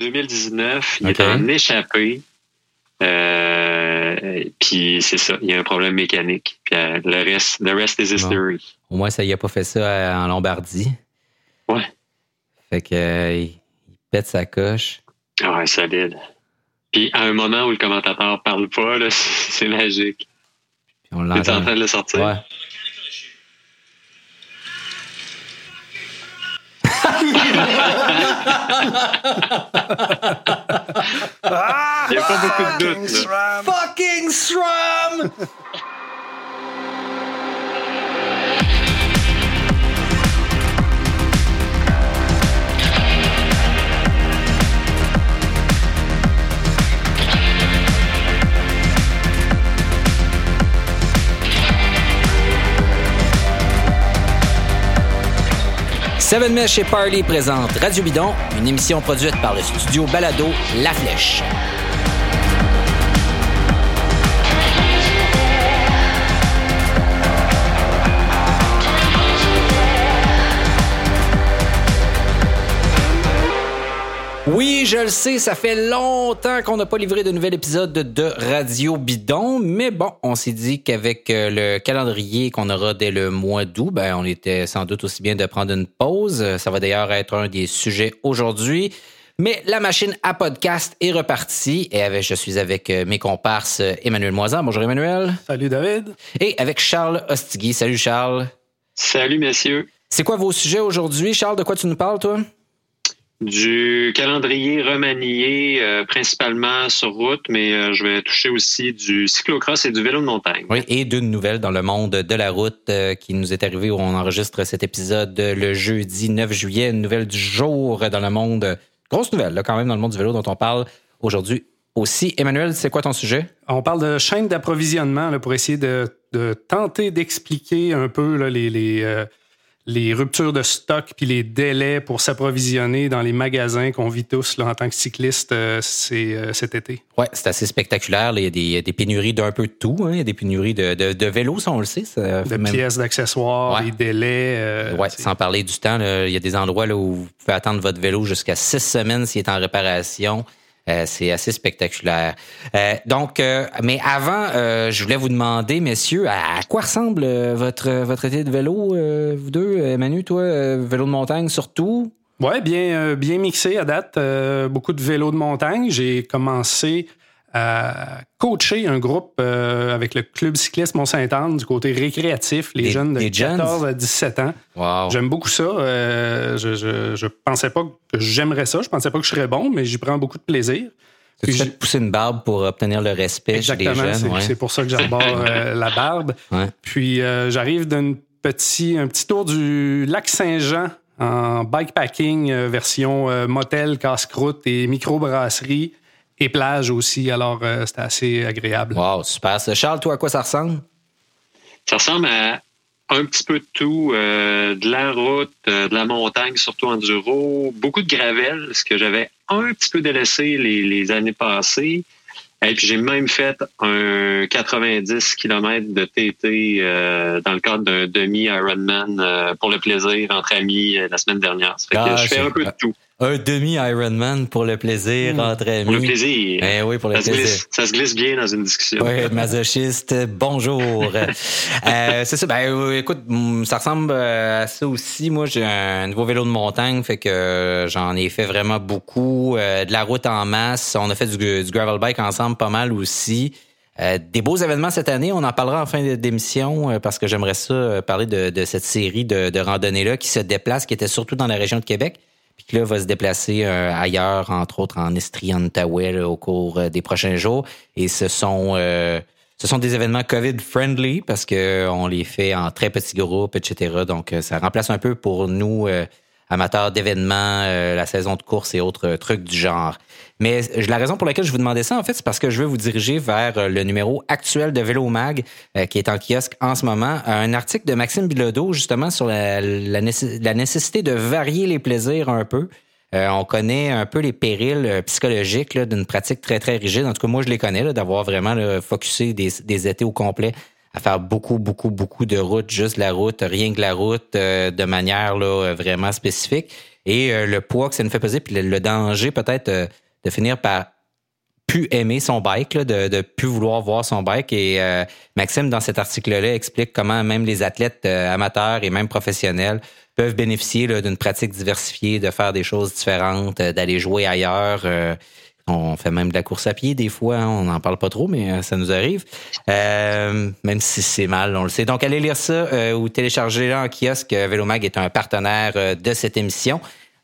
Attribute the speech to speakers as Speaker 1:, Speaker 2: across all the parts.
Speaker 1: 2019. Il est en échappé. Euh, puis c'est ça, il y a un problème mécanique. Puis euh, le reste, le reste is history.
Speaker 2: Au moins, ça y a pas fait ça en Lombardie.
Speaker 1: Ouais.
Speaker 2: Fait que il pète sa coche.
Speaker 1: Ouais, solide. Puis à un moment où le commentateur parle pas, c'est magique.
Speaker 2: Puis on l'entend.
Speaker 1: en train de le sortir?
Speaker 2: Ouais.
Speaker 1: Il n'y a pas beaucoup de doute. Là.
Speaker 2: Fucking SRAM! Seven Mesh et Parley présente Radio Bidon, une émission produite par le studio Balado La Flèche. Oui, je le sais, ça fait longtemps qu'on n'a pas livré de nouvel épisode de Radio Bidon, mais bon, on s'est dit qu'avec euh, le calendrier qu'on aura dès le mois d'août, ben, on était sans doute aussi bien de prendre une pause. Ça va d'ailleurs être un des sujets aujourd'hui. Mais la machine à podcast est repartie et avec, je suis avec euh, mes comparses euh, Emmanuel Moisan. Bonjour Emmanuel.
Speaker 3: Salut David.
Speaker 2: Et avec Charles Ostigui. Salut Charles.
Speaker 1: Salut messieurs.
Speaker 2: C'est quoi vos sujets aujourd'hui? Charles, de quoi tu nous parles, toi?
Speaker 1: Du calendrier remanié euh, principalement sur route, mais euh, je vais toucher aussi du cyclocross et du vélo de montagne.
Speaker 2: Oui, et d'une nouvelle dans le monde de la route euh, qui nous est arrivée où on enregistre cet épisode le jeudi 9 juillet, une nouvelle du jour dans le monde, grosse nouvelle là, quand même dans le monde du vélo dont on parle aujourd'hui aussi. Emmanuel, c'est quoi ton sujet?
Speaker 3: On parle de chaîne d'approvisionnement pour essayer de, de tenter d'expliquer un peu là, les, les les ruptures de stock puis les délais pour s'approvisionner dans les magasins qu'on vit tous là, en tant que cycliste euh, euh, cet été.
Speaker 2: Oui, c'est assez spectaculaire. Il y a des, pénuries d'un peu de tout. Hein. Il y a des pénuries de, de, vélos, ça on le sait.
Speaker 3: de pièces, d'accessoires, des délais.
Speaker 2: Euh, oui, sans parler du temps. il y a des endroits là, où vous pouvez attendre votre vélo jusqu'à six semaines s'il est en réparation. Euh, c'est assez spectaculaire. Euh, donc, euh, mais avant, je voulais vous demander, messieurs, à, quoi ressemble votre votre été de vélo, vous deux, Manu, toi, vélo de montagne surtout?
Speaker 3: Ouais, bien bien mixé à date. beaucoup de vélos de montagne. J'ai commencé à coacher un groupe euh, avec le club cycliste Mont-Saint-Anne du côté récréatif, les jeunes de 14 à 17 ans. J'aime beaucoup ça. Euh, je, je, pensais pas que j'aimerais ça. Je pensais pas que je serais bon, mais j'y prends beaucoup de plaisir.
Speaker 2: Tu fais pousser une barbe pour obtenir le respect
Speaker 3: Exactement,
Speaker 2: chez les jeunes.
Speaker 3: C'est pour ça que j'arbore euh, la barbe. Puis j'arrive d'un petit, un petit tour du lac Saint-Jean en bikepacking version motel, casse-croûte et microbrasserie et plage aussi. Alors, euh, c'était assez agréable.
Speaker 2: Wow, super. Charles, toi, à quoi ça ressemble?
Speaker 1: Ça ressemble à un petit peu de tout, euh, de la route, euh, de la montagne, surtout enduro, beaucoup de gravel, ce que j'avais un petit peu délaissé les, les années passées. Et puis j'ai même fait un 90 km de TT dans le cadre d'un demi Ironman pour le plaisir entre amis la semaine dernière. Ça fait que ah, je fais un peu de tout
Speaker 2: un demi-Ironman pour le plaisir hmm. entre amis.
Speaker 1: Pour le plaisir.
Speaker 2: Eh oui, pour le
Speaker 1: ça
Speaker 2: plaisir.
Speaker 1: Se glisse, ça se glisse bien dans une discussion.
Speaker 2: Oui, masochiste, bonjour. euh, c'est ça, ben écoute, mm, ça ressemble à ça aussi. Moi, j'ai un nouveau vélo de montagne, fait que j'en ai fait vraiment beaucoup. Euh, de la route en masse. On a fait du, du gravel bike ensemble pas mal aussi. Euh, des beaux événements cette année, on en parlera en fin d'émission euh, parce que j'aimerais ça parler de, de cette série de, de randonnées-là qui se déplacent, qui était surtout dans la région de Québec puis là, va se déplacer euh, ailleurs, entre autres en Estrie, en Outaouais, au cours euh, des prochains jours. Et ce sont, euh, ce sont des événements COVID-friendly parce qu'on les fait en très petits groupes, etc. Donc, ça remplace un peu pour nous amateurs d'événements, euh, la saison de course et autres trucs du genre. Mais la raison pour laquelle je vous demandais ça, en fait, c'est parce que je veux vous diriger vers euh, le numéro actuel de Vélo Mag, euh, qui est en kiosque en ce moment. Un article de Maxime Bilodeau, justement, sur la, nécessité de varier les plaisirs un peu. on connaît un peu les périls psychologiques d'une pratique très, très rigide. En tout cas, moi, je les connais, d'avoir vraiment focusé des, des étés au complet à faire beaucoup, beaucoup, beaucoup de routes, juste la route, rien que la route, euh, de manière là, vraiment spécifique. et le poids que ça nous fait peser, puis le, danger peut-être de finir par plus aimer son bike, de, de plus vouloir voir son bike. Et Maxime, dans cet article-là, explique comment même les athlètes amateurs et même professionnels peuvent bénéficier d'une pratique diversifiée, de faire des choses différentes, d'aller jouer ailleurs. On fait même de la course à pied des fois, hein. on n'en parle pas trop, mais euh, ça nous arrive. Euh, même si c'est mal, on le sait. Donc, allez lire ça euh, ou téléchargez-le en kiosque. Vélomag est un partenaire de cette émission.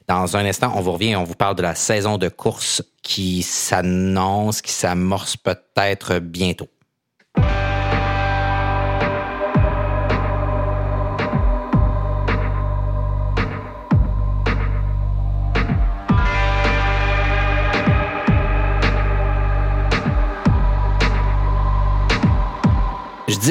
Speaker 2: Dans un instant, on vous revient on vous parle de la saison de course qui s'annonce, qui s'amorce peut-être bientôt.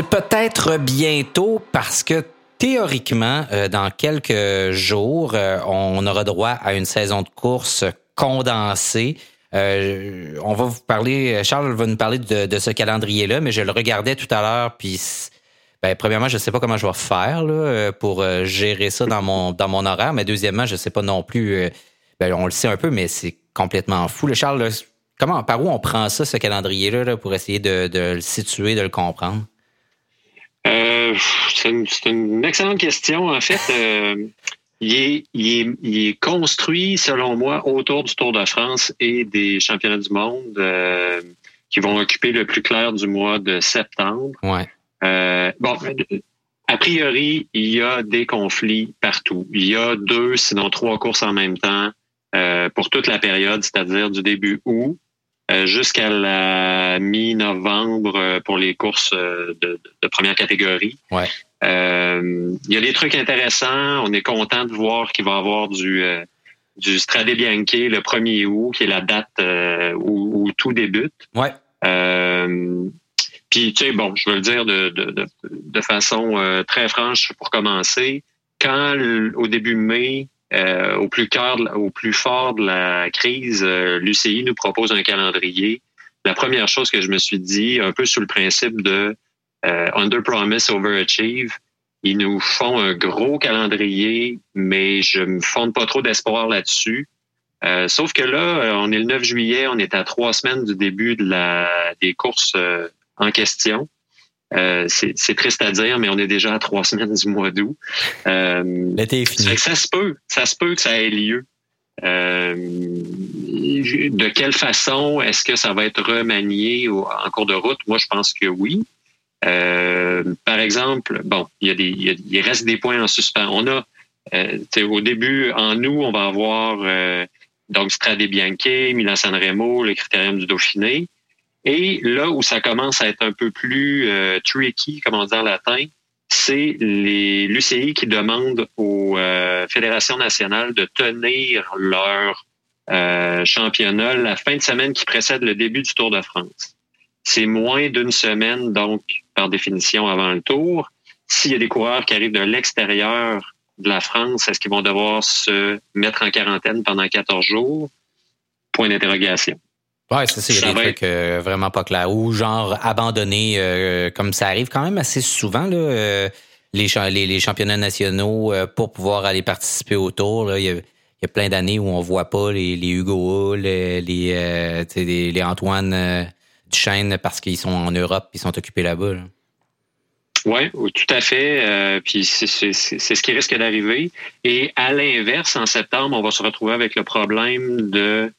Speaker 2: Peut-être bientôt parce que théoriquement, euh, dans quelques jours, euh, on aura droit à une saison de course condensée. Euh, on va vous parler, Charles va nous parler de, ce calendrier-là, mais je le regardais tout à l'heure, puis ben, premièrement, je ne sais pas comment je vais faire pour gérer ça dans mon dans mon horaire, mais deuxièmement, je ne sais pas non plus. Ben, on le sait un peu, mais c'est complètement fou. Le Charles, comment, par où on prend ça, ce calendrier-là, là, pour essayer de le situer, de le comprendre?
Speaker 1: Euh, c'est une, excellente question. En fait, euh, il, est, construit, selon moi, autour du Tour de France et des championnats du monde euh, qui vont occuper le plus clair du mois de septembre.
Speaker 2: Ouais.
Speaker 1: bon, a priori, il y a des conflits partout. Il y a deux, sinon trois courses en même temps pour toute la période, c'est-à-dire du début août euh, jusqu'à la mi-novembre euh, pour les courses euh, de, première catégorie.
Speaker 2: Ouais.
Speaker 1: il y a des trucs intéressants. On est content de voir qu'il va y avoir du du Strade Bianche le 1er août, qui est la date où, tout débute.
Speaker 2: Ouais.
Speaker 1: puis, tu sais, bon, je veux le dire de, de, de façon très franche pour commencer. Quand, au début mai, euh, au plus cœur, au plus fort de la crise, euh, l'UCI nous propose un calendrier. La première chose que je me suis dit, un peu sous le principe de euh, under promise, overachieve, ils nous font un gros calendrier, mais je me fonde pas trop d'espoir là-dessus. sauf que là, on est le 9 juillet, on est à trois semaines du début de la des courses en question. Euh, c'est triste à dire, mais on est déjà à trois semaines du mois d'août.
Speaker 2: Euh, L'été fini.
Speaker 1: Ça se peut, ça se peut que ça ait lieu. Euh, de quelle façon est-ce que ça va être remanié en cours de route? Moi, je pense que oui. par exemple, bon, il y a des, il, reste des points en suspens. On a, au début, en nous, on va avoir donc Strade Bianche, Milan Sanremo, le Critérium du Dauphiné. Et là où ça commence à être un peu plus euh, tricky, comme on dit en latin, c'est les l'UCI qui demandent aux euh, fédérations nationales de tenir leur euh, championnat la fin de semaine qui précède le début du Tour de France. C'est moins d'une semaine, donc, par définition, avant le Tour. S'il y a des coureurs qui arrivent de l'extérieur de la France, est-ce qu'ils vont devoir se mettre en quarantaine pendant 14 jours? Point d'interrogation.
Speaker 2: Ouais, c'est ça. Il y a des trucs euh, vraiment pas clairs. Ou genre abandonner, euh, comme ça arrive quand même assez souvent, là, euh, les, les, championnats nationaux pour pouvoir aller participer au tour. Là, il, y a, il, y a, plein d'années où on voit pas les, les Hugo les, les, les, Antoine Duchesne parce qu'ils sont en Europe ils sont occupés là-bas.
Speaker 1: Oui, tout à fait. puis c'est ce qui risque d'arriver. Et à l'inverse, en septembre, on va se retrouver avec le problème de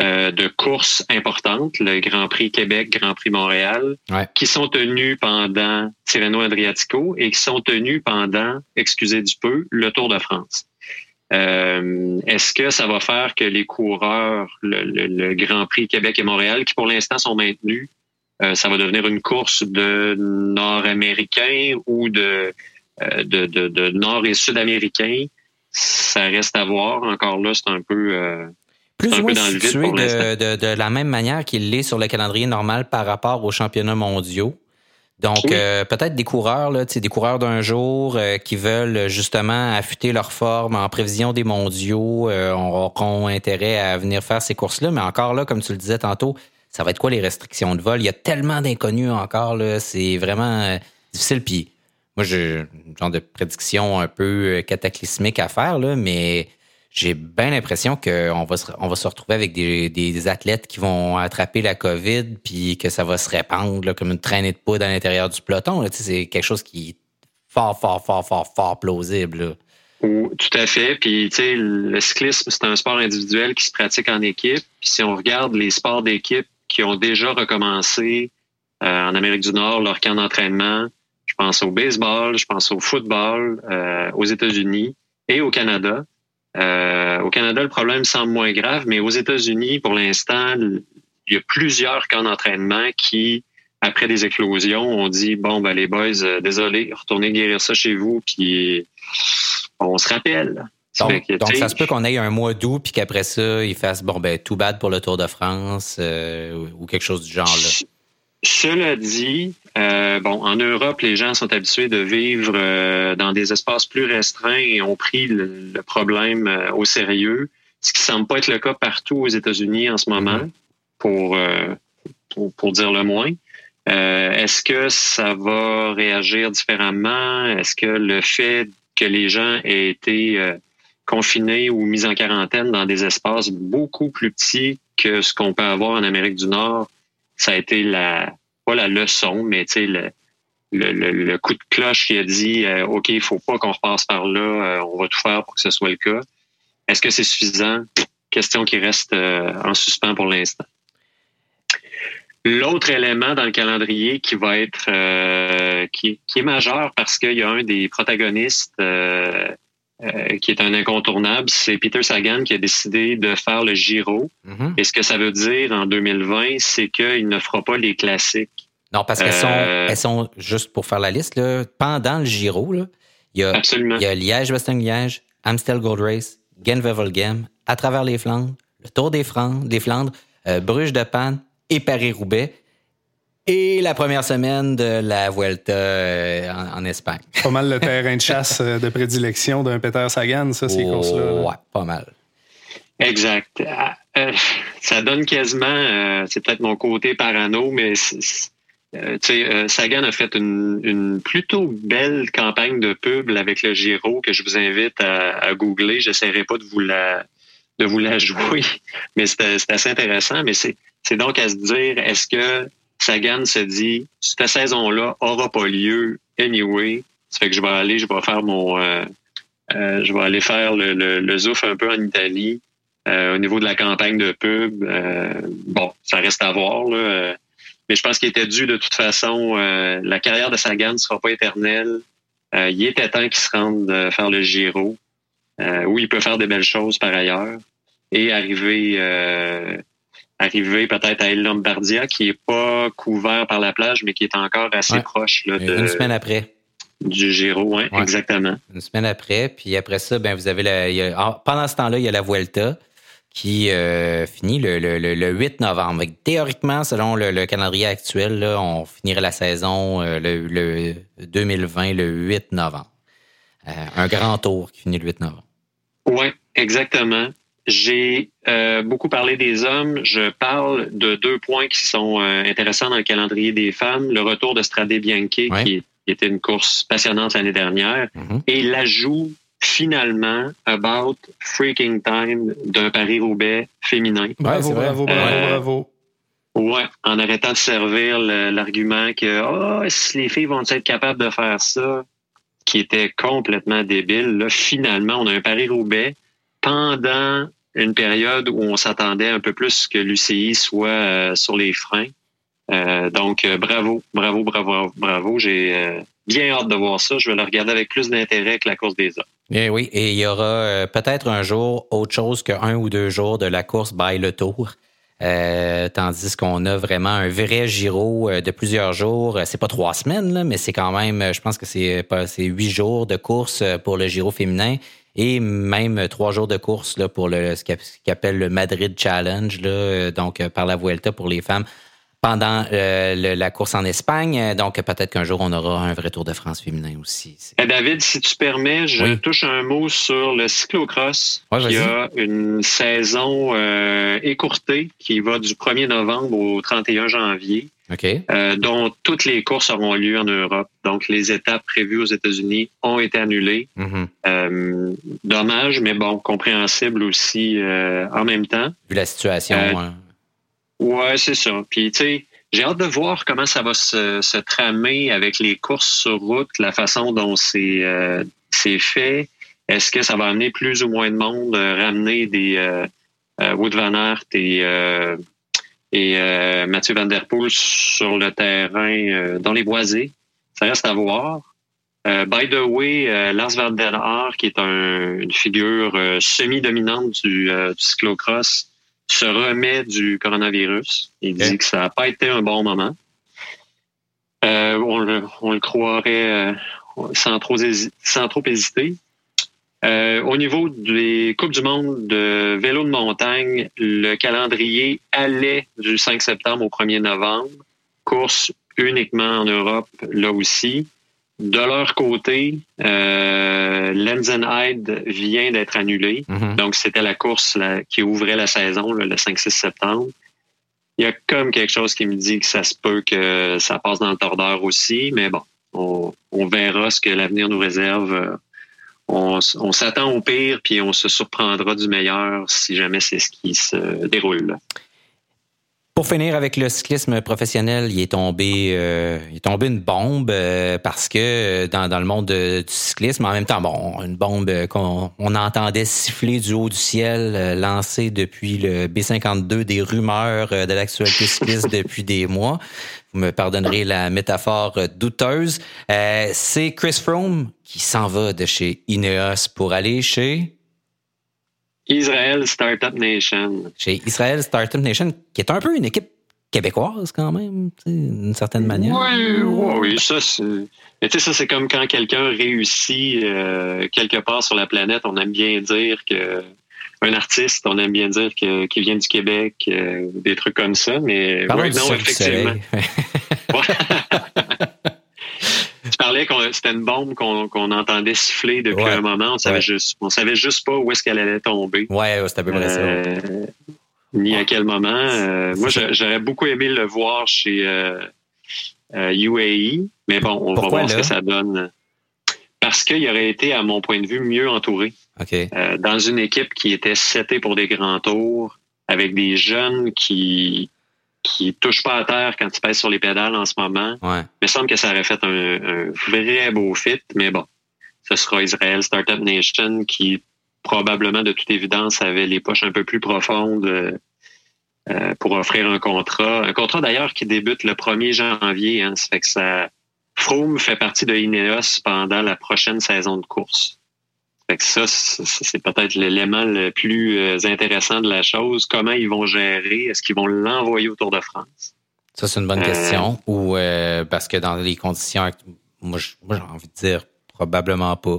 Speaker 1: euh, de courses importantes, le Grand Prix Québec, Grand Prix Montréal, qui sont tenus pendant Tirreno Adriatico et qui sont tenus pendant, excusez du peu, le Tour de France. Euh, est-ce que ça va faire que les coureurs, le, Grand Prix Québec et Montréal, qui pour l'instant sont maintenus, euh, ça va devenir une course de Nord-Américains ou de, de, de, Nord- et Sud-Américains? Ça reste à voir. Encore là, c'est un peu
Speaker 2: plus ou moins situé de, de, la même manière qu'il l'est sur le calendrier normal par rapport aux championnats mondiaux. Donc, euh, peut-être des coureurs, là, des coureurs d'un jour euh, qui veulent justement affûter leur forme en prévision des mondiaux, euh, auront intérêt à venir faire ces courses-là. Mais encore là, comme tu le disais tantôt, ça va être quoi les restrictions de vol? Il y a tellement d'inconnus encore, là, c'est vraiment difficile. Puis moi, j'ai un genre de prédiction un peu cataclysmique à faire, là, mais j'ai bien l'impression qu'on va se, on va se retrouver avec des, des, athlètes qui vont attraper la COVID puis que ça va se répandre comme une traînée de poudre à l'intérieur du peloton. C'est quelque chose qui est fort, fort, fort, fort, fort plausible.
Speaker 1: Tout à fait. Puis, tu sais, le cyclisme, c'est un sport individuel qui se pratique en équipe. Si on regarde les sports d'équipe qui ont déjà recommencé euh, en Amérique du Nord leur camp d'entraînement, je pense au baseball, je pense au football euh, aux États-Unis et au Canada. Euh, au Canada, le problème semble moins grave, mais aux États-Unis, pour l'instant, il y a plusieurs camps d'entraînement qui, après des éclosions, ont dit bon ben les boys, euh, désolé, retournez guérir ça chez vous, puis on se rappelle.
Speaker 2: Donc, ça se peut qu'on ait un mois d'août, puis qu'après ça, ils fassent bon ben tout bad pour le Tour de France euh, ou quelque chose du genre là.
Speaker 1: Cela dit, euh, bon, en Europe, les gens sont habitués de vivre euh, dans des espaces plus restreints et ont pris le, problème euh, au sérieux, ce qui semble pas être le cas partout aux États-Unis en ce moment, mm-hmm. pour, pour, pour, dire le moins. Est-ce que ça va réagir différemment? Est-ce que le fait que les gens aient été confinés ou mis en quarantaine dans des espaces beaucoup plus petits que ce qu'on peut avoir en Amérique du Nord ça a été la pas la leçon, mais tu sais le, le, le, coup de cloche qui a dit euh, OK, il faut pas qu'on repasse par là, euh, on va tout faire pour que ce soit le cas. Est-ce que c'est suffisant? Question qui reste euh, en suspens pour l'instant. L'autre élément dans le calendrier qui va être qui, qui, est majeur parce qu'il y a un des protagonistes euh, qui est un incontournable, c'est Peter Sagan qui a décidé de faire le Giro. Mhm. Et ce que ça veut dire en 2020, c'est qu'il ne fera pas les classiques.
Speaker 2: Non, parce qu'elles sont, euh, elles sont, juste pour faire la liste, là, pendant le Giro, là, il, y a, il y a Liège-Bastogne-Liège, Amstel Gold Race, Gent-Wevelgem, à travers les Flandres, le Tour des, Flandres, des Flandres euh, Bruges de Panne et Paris-Roubaix. Et la première semaine de la Vuelta euh, en, Espagne.
Speaker 3: Pas mal le terrain de chasse de prédilection d'un Peter Sagan, ça, ces courses-là.
Speaker 2: Ouais, pas mal.
Speaker 1: Exact. Euh, ça donne quasiment, c'est peut-être mon côté parano, mais Sagan a fait une, plutôt belle campagne de pub avec le Giro que je vous invite à, à googler. J'essaierai pas de vous la de vous la jouer, mais c'est assez intéressant. Mais c'est donc à se dire, est-ce que Sagan se dit cette saison-là aura pas lieu anyway. Ça fait que je vais aller, je vais faire mon euh, euh, je vais aller faire le, le, zouf un peu en Italie euh, au niveau de la campagne de pub. bon, ça reste à voir. Là, mais je pense qu'il était dû de toute façon. la carrière de Sagan ne sera pas éternelle. il était temps qu'il se rende faire le Giro, où il peut faire des belles choses par ailleurs et arriver arriver peut-être à El Lombardia, qui est pas couvert par la plage, mais qui est encore assez proche. Là,
Speaker 2: de, Une semaine après.
Speaker 1: Du Giro, oui, exactement.
Speaker 2: Une semaine après. Puis après ça, ben, vous avez la, ah, pendant ce temps-là, il y a la Vuelta qui euh, finit le, le, le, 8 novembre. Théoriquement, selon le, calendrier actuel, là, on finirait la saison euh, le, 2020 le 8 novembre. Euh, un grand tour qui finit le 8 novembre.
Speaker 1: Oui, exactement. J'ai beaucoup parlé des hommes. Je parle de deux points qui sont intéressants dans le calendrier des femmes. Le retour de Strade Bianche, qui, était une course passionnante l'année dernière, mm-hmm. et l'ajout finalement about freaking time d'un Paris-Roubaix féminin.
Speaker 3: Bravo, bravo, bravo, euh, bravo.
Speaker 1: Ouais, en arrêtant de servir l'argument que oh, si les filles vont être capables de faire ça, qui était complètement débile. Là, finalement, on a un Paris-Roubaix pendant une période où on s'attendait un peu plus que l'UCI soit euh, sur les freins. Euh, donc, euh, bravo, bravo, bravo, bravo. J'ai bien hâte de voir ça. Je vais le regarder avec plus d'intérêt que la course des hommes.
Speaker 2: Eh oui, et il y aura peut-être un jour autre chose qu'un ou deux jours de la course by le tour. tandis qu'on a vraiment un vrai Giro de plusieurs jours. C'est pas trois semaines, mais c'est quand même, je pense que c'est huit jours de course pour le Giro féminin et même trois jours de course pour le, ce qu'on appelle le Madrid Challenge, euh, donc euh, par la Vuelta pour les femmes pendant euh, la course en Espagne. Donc, peut-être qu'un jour, on aura un vrai Tour de France féminin aussi.
Speaker 1: Eh, David, si tu permets, je touche un mot sur le cyclocross, Il qui a une saison écourtée qui va du 1er novembre au 31 janvier. dont toutes les courses auront lieu en Europe. Donc, les étapes prévues aux États-Unis ont été annulées. Mm-hmm. dommage, mais bon, compréhensible aussi en même temps.
Speaker 2: Vu la situation.
Speaker 1: Ouais, c'est ça. Puis, tu sais, j'ai hâte de voir comment ça va se, tramer avec les courses sur route, la façon dont c'est euh, fait. Est-ce que ça va amener plus ou moins de monde, euh, ramener des euh, euh Wood Van Aert et, et Mathieu Van Der Poel sur le terrain dans les boisés? Ça reste à voir. by the way, Lars Van Der Aert, qui est une figure semi-dominante du, du cyclocross, se remet du coronavirus. Il dit que ça n'a pas été un bon moment. Euh, on, le, croirait euh, sans, trop, sans trop hésiter. Euh, au niveau des Coupes du monde de vélo de montagne, le calendrier allait du 5 septembre au 1er novembre. Course uniquement en Europe, là aussi. De leur côté, euh, Lenzenheide vient d'être annulé. Mhm. Donc, c'était la course qui ouvrait la saison le 5-6 septembre. Il y a comme quelque chose qui me dit que ça se peut que ça passe dans le tordeur aussi, mais bon, on, verra ce que l'avenir nous réserve. On, on s'attend au pire, puis on se surprendra du meilleur si jamais c'est ce qui se déroule.
Speaker 2: Pour finir avec le cyclisme professionnel, il est tombé, euh, il est tombé une bombe euh, parce que euh, dans, dans le monde du cyclisme, en même temps, bon, une bombe qu'on on entendait siffler du haut du ciel, lancée depuis le B52 des rumeurs de l'actualité cycliste depuis des mois. Vous me pardonnerez la métaphore douteuse. C'est Chris Froome qui s'en va de chez Ineos pour aller chez
Speaker 1: Israel Startup Nation.
Speaker 2: Chez Israel Startup Nation, qui est un peu une équipe québécoise quand même, d'une certaine manière.
Speaker 1: Oui, oui, oui ça c'est. Mais tu sais, ça c'est comme quand quelqu'un réussit euh, quelque part sur la planète, on aime bien dire que un artiste, on aime bien dire qu'il vient du Québec, euh, des trucs comme ça, mais
Speaker 2: non, effectivement.
Speaker 1: Que c'était une bombe qu'on entendait siffler depuis un moment. On savait juste, on savait juste pas où est-ce qu'elle allait tomber.
Speaker 2: Ouais, c'était à peu près ça.
Speaker 1: Euh, ni à quel moment. Euh, moi, j'aurais beaucoup aimé le voir chez UAE, euh, mais bon, on va voir ce que ça donne. Parce qu'il aurait été, à mon point de vue, mieux entouré. dans une équipe qui était setée pour des grands tours, avec des jeunes qui qui touche pas à terre quand tu pèses sur les pédales en ce moment.
Speaker 2: Ouais.
Speaker 1: Il me semble que ça aurait fait un, vrai beau fit, mais bon, ce sera Israel Startup Nation qui probablement de toute évidence avait les poches un peu plus profondes euh, pour offrir un contrat. Un contrat d'ailleurs qui débute le 1er janvier. Hein, ça fait que ça Froome fait partie de Ineos pendant la prochaine saison de course. Fait que ça, c'est peut-être l'élément le plus euh, intéressant de la chose. Comment ils vont gérer? Est-ce qu'ils vont l'envoyer au Tour de France?
Speaker 2: Ça, c'est une bonne euh, question. Ou euh, parce que dans les conditions, moi, j'ai envie de dire probablement pas.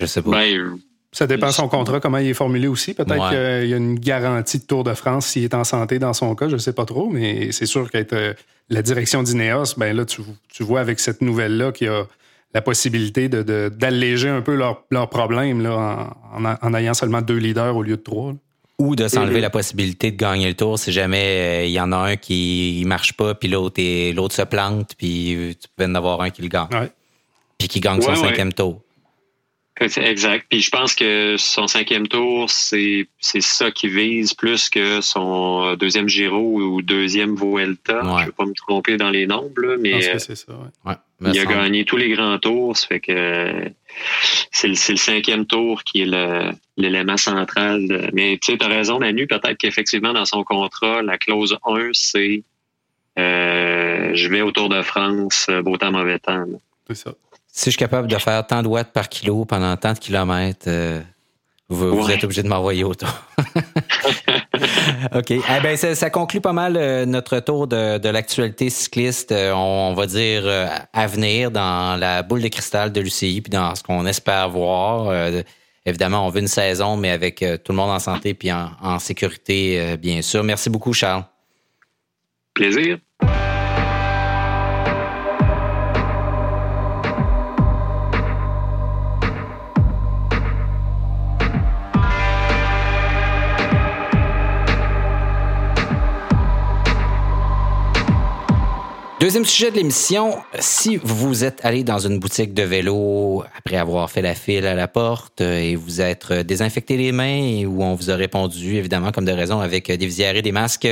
Speaker 2: Je sais pas.
Speaker 1: Ben,
Speaker 3: ça dépend de son contrat, comment il est formulé aussi. Peut-être qu'il y a une garantie de Tour de France s'il est en santé dans son cas, je ne sais pas trop, mais c'est sûr qu'être la direction d'Ineos, ben là, tu, tu vois avec cette nouvelle-là qu'il y a la possibilité d'alléger un peu leurs leur problèmes là, en, ayant seulement deux leaders au lieu de trois.
Speaker 2: Ou de s'enlever la possibilité de gagner le tour si jamais euh, il y en a un qui ne marche pas, puis l'autre l'autre se plante, puis tu peux en avoir un qui le gagne. Puis qui gagne son cinquième tour.
Speaker 1: Exact. Puis je pense que son cinquième tour, c'est ça qui vise plus que son deuxième Giro ou deuxième Vuelta. Je ne vais pas me tromper dans les nombres, mais
Speaker 3: c'est ça.
Speaker 1: il a gagné tous les grands tours. Ça fait que c'est le, le, cinquième tour qui est l'élément central. mais tu sais, as raison, Manu, peut-être qu'effectivement, dans son contrat, la clause 1, c'est euh, je vais au Tour de France, beau temps, mauvais temps.
Speaker 3: C'est ça
Speaker 2: si je suis capable de faire tant de watts par kilo pendant tant de kilomètres, euh, vous, êtes obligé de m'envoyer autour. OK. Eh ben, ça, conclut pas mal euh, notre tour de, l'actualité cycliste, euh, on, va dire, à venir dans la boule de cristal de l'UCI, puis dans ce qu'on espère voir. évidemment, on veut une saison, mais avec tout le monde en santé puis en sécurité, bien sûr. Merci beaucoup, Charles.
Speaker 1: Plaisir.
Speaker 2: Deuxième sujet de l'émission, si vous êtes allé dans une boutique de vélo après avoir fait la file à la porte euh, et vous êtes désinfecté les mains et où on vous a répondu évidemment comme de raison avec des visières et des masques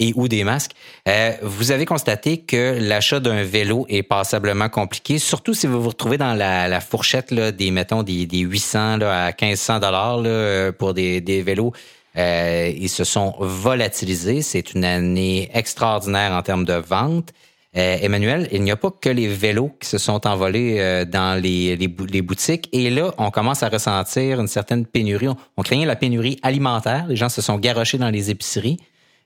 Speaker 2: et ou des masques, euh, vous avez constaté que l'achat d'un vélo est passablement compliqué, surtout si vous vous retrouvez dans la, fourchette là, des mettons des, 800 là, à 1500 dollars pour des, des vélos. Euh, ils se sont volatilisés. C'est une année extraordinaire en termes de vente. Euh, Emmanuel, il n'y a pas que les vélos qui se sont envolés euh, dans les, boutiques. Et là, on commence à ressentir une certaine pénurie. On, craignait la pénurie alimentaire. Les gens se sont garochés dans les épiceries.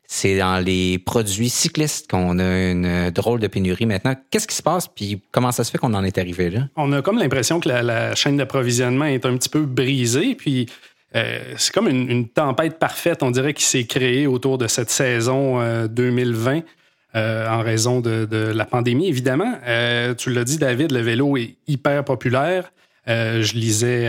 Speaker 2: C'est dans les produits cyclistes qu'on a une drôle de pénurie maintenant. Qu'est-ce qui se passe? Puis comment ça se fait qu'on en est arrivé là?
Speaker 3: On a comme l'impression que la, chaîne d'approvisionnement est un petit peu brisée. Puis euh, c'est comme une, une, tempête parfaite, on dirait, qui s'est créée autour de cette saison 2020. Euh, en raison de, la pandémie, évidemment. Euh, tu l'as dit, David, le vélo est hyper populaire. Euh, je lisais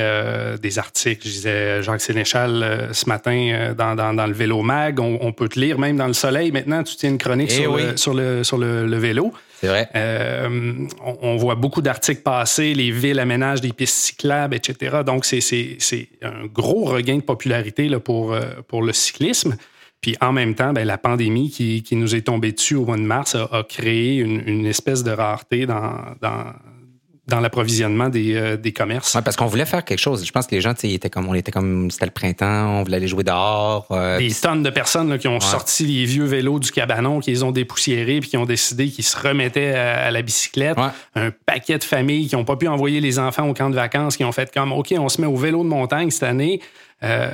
Speaker 3: des articles, je lisais Jacques Sénéchal ce matin dans, le Vélo Mag. On, peut te lire même dans le soleil. Maintenant, tu tiens une chronique eh sur, le, sur, le, vélo.
Speaker 2: C'est vrai.
Speaker 3: On, voit beaucoup d'articles passer, les villes aménagent des pistes cyclables, etc. Donc, c'est un gros regain de popularité là, pour, pour le cyclisme. Puis en même temps, ben, la pandémie qui, qui, nous est tombée dessus au mois de mars a, créé une, une, espèce de rareté dans, dans, dans l'approvisionnement des, euh, des commerces.
Speaker 2: Ouais, parce qu'on voulait faire quelque chose. Je pense que les gens, étaient comme, on était comme, c'était le printemps, on voulait aller jouer dehors.
Speaker 3: Euh, des tonnes de personnes là, qui ont sorti les vieux vélos du cabanon, qui les ont dépoussiérés, puis qui ont décidé qu'ils se remettaient à, la bicyclette. Un paquet de familles qui n'ont pas pu envoyer les enfants au camp de vacances, qui ont fait comme, OK, on se met au vélo de montagne cette année. Euh,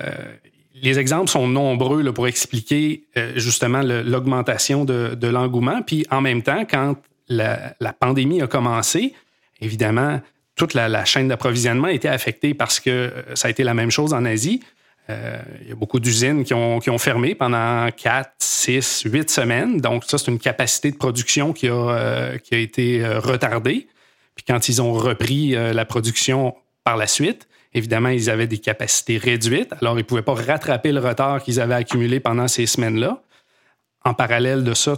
Speaker 3: les exemples sont nombreux pour expliquer euh, justement l'augmentation de, l'engouement. Puis en même temps, quand la, pandémie a commencé, évidemment, toute la, chaîne d'approvisionnement a été affectée parce que euh, ça a été la même chose en Asie. Euh, il y a beaucoup d'usines qui ont, qui ont fermé pendant 4, 6, 8 semaines. Donc, ça, c'est une capacité de production qui a, qui a été retardée. Puis quand ils ont repris la production par la suite, Évidemment, ils avaient des capacités réduites, alors ils ne pouvaient pas rattraper le retard qu'ils avaient accumulé pendant ces semaines-là. En parallèle de ça,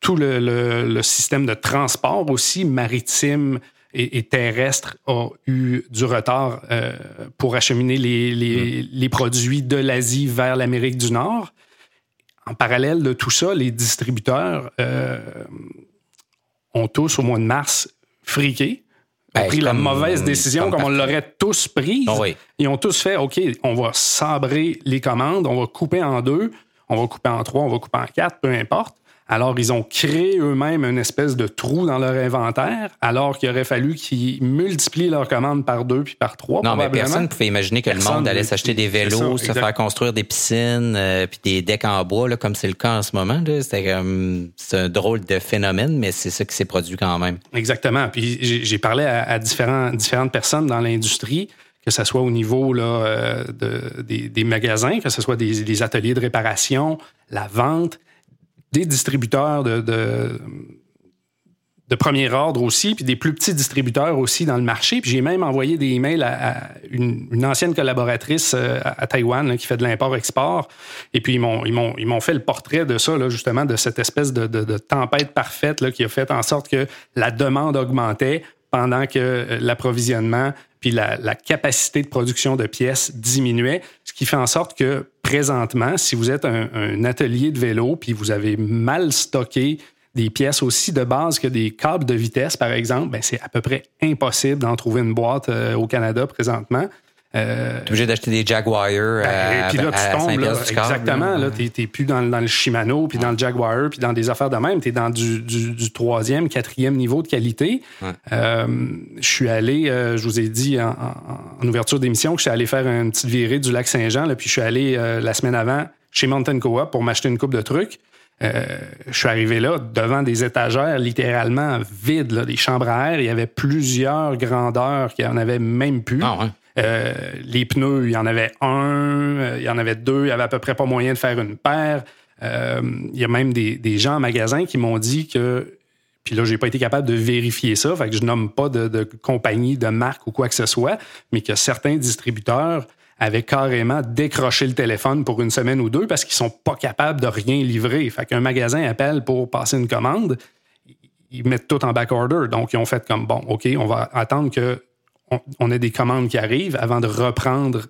Speaker 3: tout le, système de transport aussi maritime et, terrestre a eu du retard euh, pour acheminer mm. les, produits de l'Asie vers l'Amérique du Nord. En parallèle de tout ça, les distributeurs euh, ont tous, au mois de mars, friqué ont pris la mauvaise décision comme, on l'aurait tous prise. Ah Ils ont tous fait, OK, on va sabrer les commandes, on va couper en deux, on va couper en trois, on va couper en quatre, peu importe. Alors, ils ont créé eux-mêmes une espèce de trou dans leur inventaire, alors qu'il aurait fallu qu'ils multiplient leurs commandes par deux puis par trois.
Speaker 2: Non, mais personne ne pouvait imaginer que le monde allait s'acheter des vélos, se faire construire des piscines, euh, puis des decks en bois, là, comme c'est le cas en ce moment. C'est un drôle de phénomène, mais c'est ça qui s'est produit quand même.
Speaker 3: Exactement. Puis j'ai parlé à, différents, différentes personnes dans l'industrie que ce soit au niveau là, euh, de, des, magasins, que ce soit des, des, ateliers de réparation, la vente, des distributeurs de, de, premier ordre aussi, puis des plus petits distributeurs aussi dans le marché. Puis j'ai même envoyé des emails à, une, ancienne collaboratrice euh, à, Taïwan qui fait de l'import-export. Et puis ils m'ont, ils, m'ont, ils m'ont fait le portrait de ça, là, justement, de cette espèce de, de, tempête parfaite là, qui a fait en sorte que la demande augmentait pendant que euh, l'approvisionnement puis la, capacité de production de pièces diminuait, ce qui fait en sorte que présentement, si vous êtes un, atelier de vélo puis vous avez mal stocké des pièces aussi de base que des câbles de vitesse, par exemple, ben c'est à peu près impossible d'en trouver une boîte euh, au Canada présentement.
Speaker 2: Euh, T'es obligé d'acheter des Jaguar. Ben,
Speaker 3: à, puis là, tu tombes, là, exactement. Là, t'es, plus dans, le Shimano, puis dans le Jaguar, puis dans des affaires de même. T'es dans du, du, troisième, quatrième niveau de qualité. Euh, je suis allé, euh, je vous ai dit en, ouverture d'émission que je suis allé faire une petite virée du lac Saint-Jean, là, puis je suis allé euh, la semaine avant chez Mountain Co-op pour m'acheter une coupe de trucs. Euh, je suis arrivé là devant des étagères littéralement vides, là, des chambres à air. Il y avait plusieurs grandeurs qui en avaient même plus.
Speaker 2: Ah ouais.
Speaker 3: Euh, les pneus, il y en avait un, euh, il y en avait deux, il y avait à peu près pas moyen de faire une paire. Euh, il y a même des, gens en magasin qui m'ont dit que puis là, j'ai pas été capable de vérifier ça, fait que je nomme pas de, compagnie, de marque ou quoi que ce soit, mais que certains distributeurs avaient carrément décroché le téléphone pour une semaine ou deux parce qu'ils sont pas capables de rien livrer. Fait qu'un magasin appelle pour passer une commande ils mettent tout en back order. Donc, ils ont fait comme bon, OK, on va attendre que on, ait des commandes qui arrivent avant de reprendre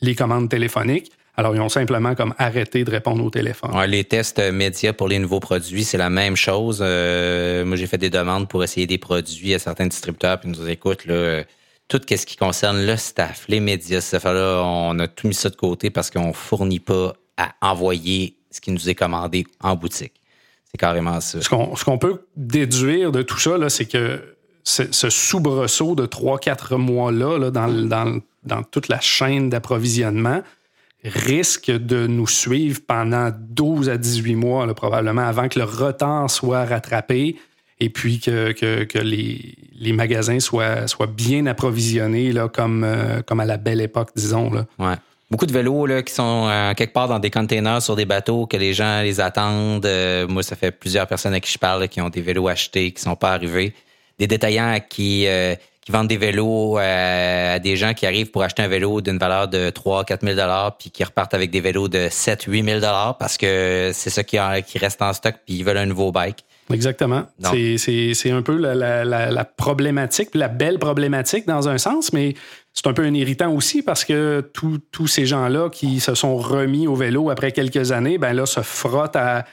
Speaker 3: les commandes téléphoniques. Alors, ils ont simplement comme arrêté de répondre au téléphone.
Speaker 2: les tests médias pour les nouveaux produits, c'est la même chose. Euh, moi, j'ai fait des demandes pour essayer des produits à certains distributeurs, puis ils nous disent, écoute, là, tout ce qui concerne le staff, les médias, ça fait là, on a tout mis ça de côté parce qu'on fournit pas à envoyer ce qui nous est commandé en boutique. C'est carrément ça.
Speaker 3: Ce qu'on peut déduire de tout ça, c'est que ce, soubresaut de 3-4 mois-là dans, dans, toute la chaîne d'approvisionnement risque de nous suivre pendant 12 à 18 mois, probablement, avant que le retard soit rattrapé et puis que, que, les, magasins soient, soient bien approvisionnés là, comme, euh, comme à la belle époque, disons. Là.
Speaker 2: Ouais. Beaucoup de vélos là, qui sont euh, quelque part dans des containers sur des bateaux, que les gens les attendent. Euh, moi, ça fait plusieurs personnes à qui je parle qui ont des vélos achetés, qui sont pas arrivés. Des détaillants qui, qui vendent des vélos à des gens qui arrivent pour acheter un vélo d'une valeur de 3 4 000 puis qui repartent avec des vélos de 7 8 000 parce que c'est ça qui, qui reste en stock puis ils veulent un nouveau bike.
Speaker 3: Exactement. C'est un peu la, problématique, la belle problématique dans un sens, mais c'est un peu un irritant aussi parce que tous ces gens-là qui se sont remis au vélo après quelques années, ben là, se frottent à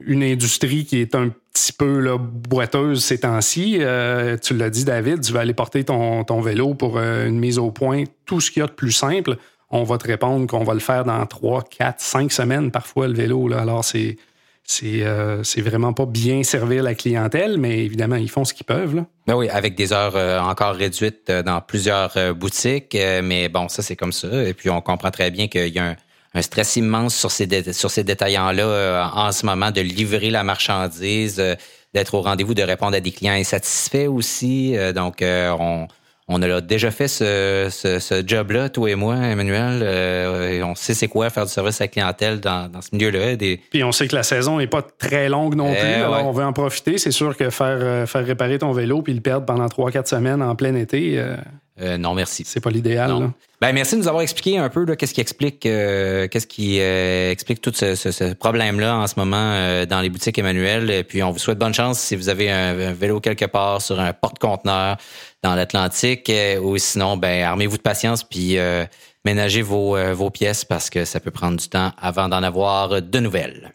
Speaker 3: une industrie qui est un petit peu là, boiteuse ces temps-ci. Euh, tu l'as dit, David, tu vas aller porter ton, vélo pour euh, une mise au point, tout ce qu'il y a de plus simple. On va te répondre qu'on va le faire dans trois, quatre, cinq semaines parfois, le vélo. Là. Alors, c'est euh, c'est vraiment pas bien servir la clientèle, mais évidemment, ils font ce qu'ils peuvent. Là.
Speaker 2: Ben oui, avec des heures euh, encore réduites euh, dans plusieurs boutiques, mais bon, ça, c'est comme ça. Et puis, on comprend très bien qu'il y a un, stress immense sur ces, sur ces détaillants-là en ce moment de livrer la marchandise, d'être au rendez-vous, de répondre à des clients insatisfaits aussi. donc, on on a déjà fait ce, ce, job-là, toi et moi, Emmanuel. Euh, on sait c'est quoi faire du service à la clientèle dans, dans ce milieu-là. Des...
Speaker 3: Puis on sait que la saison n'est pas très longue non eh plus. alors on veut en profiter. C'est sûr que faire, euh, faire réparer ton vélo puis le perdre pendant 3-4 semaines en plein été.
Speaker 2: Euh, non, merci.
Speaker 3: C'est pas l'idéal.
Speaker 2: Ben, merci de nous avoir expliqué un peu qu'est-ce qui explique qu'est-ce qui explique tout ce, ce, problème-là en ce moment dans les boutiques Emmanuel. Et puis on vous souhaite bonne chance si vous avez un vélo quelque part sur un porte-conteneur dans l'Atlantique. Euh, ou sinon, ben, armez-vous de patience puis euh, ménagez vos, euh, vos pièces parce que ça peut prendre du temps avant d'en avoir de nouvelles.